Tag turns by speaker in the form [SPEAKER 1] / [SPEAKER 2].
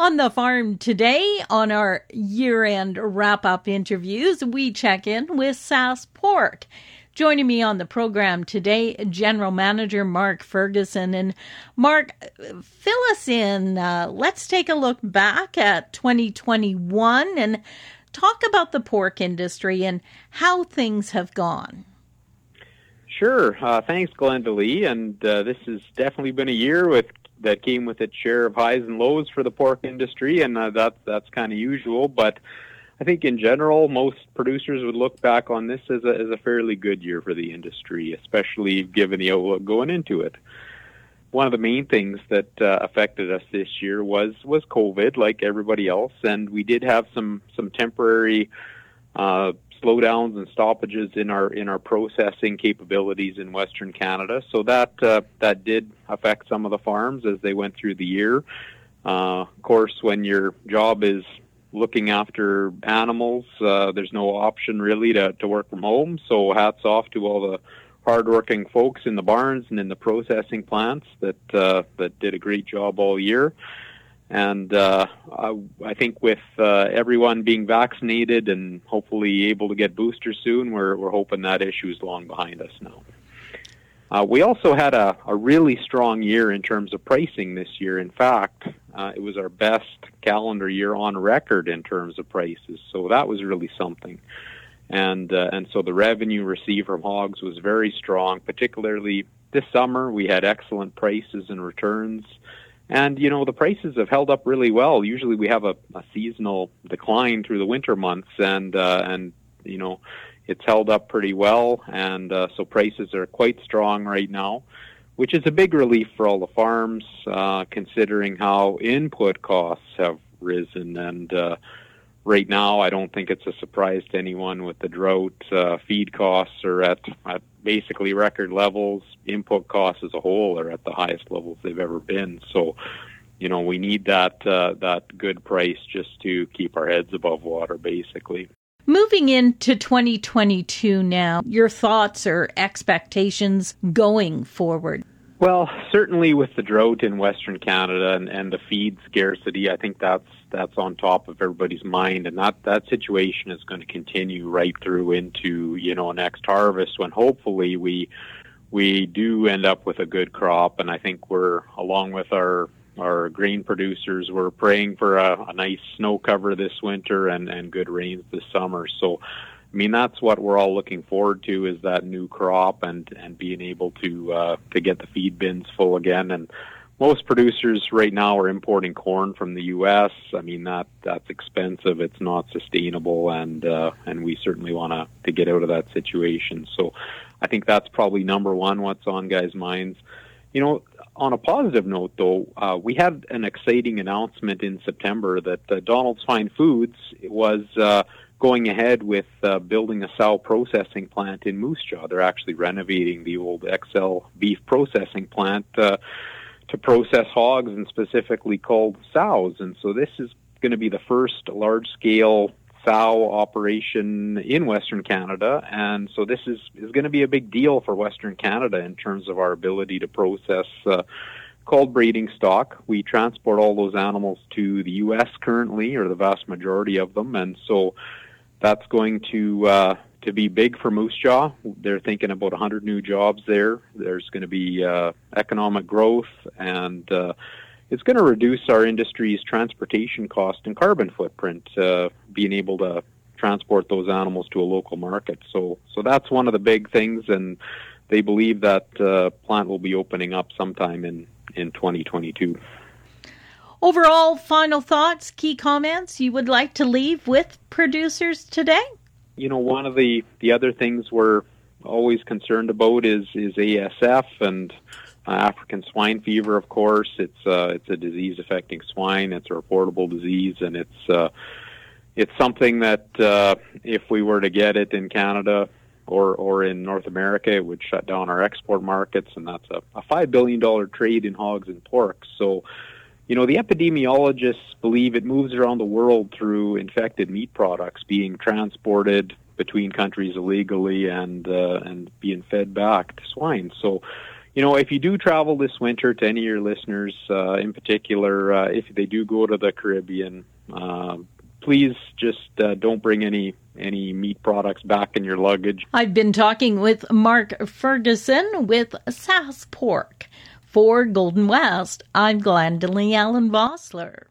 [SPEAKER 1] On the farm today, on our year end wrap up interviews, we check in with Sask Pork. Joining me on the program today, General Manager Mark Ferguson. And Mark, fill us in. Uh, let's take a look back at 2021 and talk about the pork industry and how things have gone.
[SPEAKER 2] Sure. Uh, thanks, Glendalee. And uh, this has definitely been a year with that came with its share of highs and lows for the pork industry, and uh, that that's kind of usual. But I think in general, most producers would look back on this as a as a fairly good year for the industry, especially given the outlook going into it. One of the main things that uh, affected us this year was was COVID, like everybody else, and we did have some some temporary uh, slowdowns and stoppages in our in our processing capabilities in Western Canada. So that uh, that did affect some of the farms as they went through the year. Uh, of course, when your job is looking after animals, uh, there's no option really to, to work from home. So hats off to all the hardworking folks in the barns and in the processing plants that uh, that did a great job all year. And uh, I, I, think with uh, everyone being vaccinated and hopefully able to get boosters soon, we're, we're hoping that issue is long behind us now. Uh, we also had a, a, really strong year in terms of pricing this year. In fact, uh, it was our best calendar year on record in terms of prices. So that was really something. And uh, and so the revenue received from hogs was very strong, particularly this summer. We had excellent prices and returns. And you know the prices have held up really well. Usually we have a, a seasonal decline through the winter months, and uh, and you know it's held up pretty well, and uh, so prices are quite strong right now, which is a big relief for all the farms, uh, considering how input costs have risen. And uh, right now, I don't think it's a surprise to anyone with the drought. Uh, feed costs are at, at basically record levels. Input costs as a whole are at the highest levels they've ever been. So, you know, we need that uh, that good price just to keep our heads above water, basically.
[SPEAKER 1] Moving into 2022 now, your thoughts or expectations going forward?
[SPEAKER 2] Well, certainly with the drought in Western Canada and, and the feed scarcity, I think that's that's on top of everybody's mind, and that that situation is going to continue right through into you know next harvest when hopefully we we do end up with a good crop, and I think we're along with our our grain producers were praying for a, a nice snow cover this winter and, and good rains this summer. So, I mean, that's what we're all looking forward to is that new crop and, and being able to uh, to get the feed bins full again. And most producers right now are importing corn from the U.S. I mean, that that's expensive. It's not sustainable, and uh, and we certainly want to to get out of that situation. So, I think that's probably number one. What's on guys' minds. You know, on a positive note, though, uh, we had an exciting announcement in September that uh, Donald's Fine Foods was uh, going ahead with uh, building a sow processing plant in Moose Jaw. They're actually renovating the old XL beef processing plant uh, to process hogs and specifically called sows. And so this is going to be the first large-scale sow operation in Western Canada, and so this is is going to be a big deal for Western Canada in terms of our ability to process uh, called breeding stock. We transport all those animals to the U.S. currently, or the vast majority of them, and so that's going to uh, to be big for Moose Jaw. They're thinking about 100 new jobs there. There's going to be uh, economic growth and uh, it's going to reduce our industry's transportation cost and carbon footprint, uh, being able to transport those animals to a local market. So, so that's one of the big things, and they believe that uh, plant will be opening up sometime in in 2022.
[SPEAKER 1] Overall, final thoughts, key comments you would like to leave with producers today?
[SPEAKER 2] You know, one of the the other things we're always concerned about is is ASF and uh, African swine fever, of course, it's uh, it's a disease affecting swine. It's a reportable disease, and it's uh, it's something that uh, if we were to get it in Canada or or in North America, it would shut down our export markets, and that's a, a five billion dollar trade in hogs and pork. So. You know, the epidemiologists believe it moves around the world through infected meat products being transported between countries illegally and uh, and being fed back to swine. So, you know, if you do travel this winter, to any of your listeners uh, in particular, uh, if they do go to the Caribbean, uh, please just uh, don't bring any any meat products back in your luggage.
[SPEAKER 1] I've been talking with Mark Ferguson with Sask Pork. For Golden West, I'm Glendalee Allen Vossler.